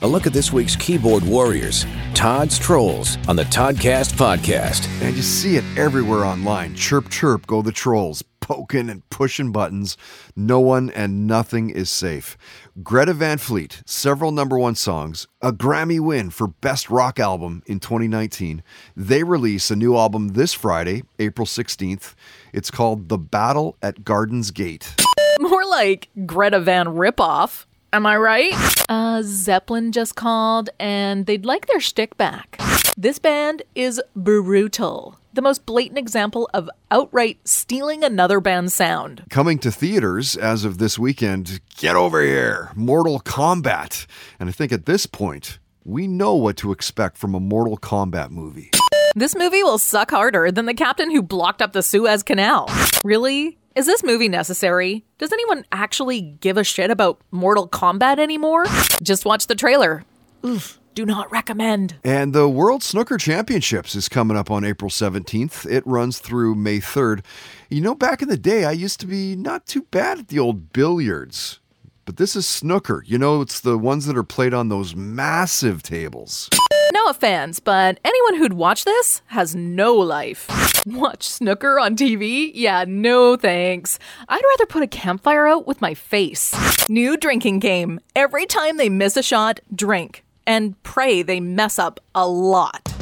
A look at this week's keyboard warriors, Todd's Trolls, on the Toddcast podcast. And you see it everywhere online. Chirp, chirp, go the trolls, poking and pushing buttons. No one and nothing is safe. Greta Van Fleet, several number one songs, a Grammy win for Best Rock Album in 2019. They release a new album this Friday, April 16th. It's called The Battle at Garden's Gate. More like Greta Van Ripoff. Am I right? Uh, Zeppelin just called and they'd like their stick back. This band is brutal. The most blatant example of outright stealing another band's sound. Coming to theaters as of this weekend, get over here, Mortal Kombat. And I think at this point, we know what to expect from a Mortal Kombat movie. This movie will suck harder than the captain who blocked up the Suez Canal. Really? Is this movie necessary? Does anyone actually give a shit about Mortal Kombat anymore? Just watch the trailer. Oof, do not recommend. And the World Snooker Championships is coming up on April 17th. It runs through May 3rd. You know, back in the day, I used to be not too bad at the old billiards. But this is snooker. You know, it's the ones that are played on those massive tables. No offense, but anyone who'd watch this has no life. Watch snooker on TV? Yeah, no thanks. I'd rather put a campfire out with my face. New drinking game. Every time they miss a shot, drink. And pray they mess up a lot.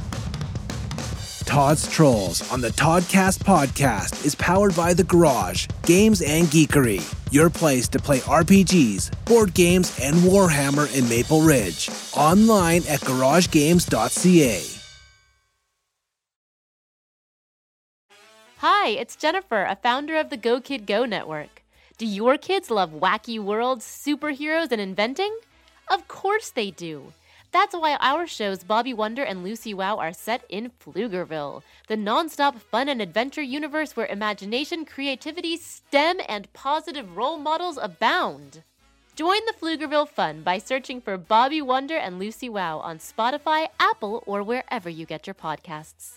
Todd's Trolls on the Toddcast podcast is powered by The Garage, Games and Geekery, your place to play RPGs, board games, and Warhammer in Maple Ridge. Online at garagegames.ca. Hi, it's Jennifer, a founder of the Go Kid Go network. Do your kids love wacky worlds, superheroes, and inventing? Of course they do. That's why our shows Bobby Wonder and Lucy Wow are set in Pflugerville, the nonstop fun and adventure universe where imagination, creativity, STEM, and positive role models abound. Join the Pflugerville fun by searching for Bobby Wonder and Lucy Wow on Spotify, Apple, or wherever you get your podcasts.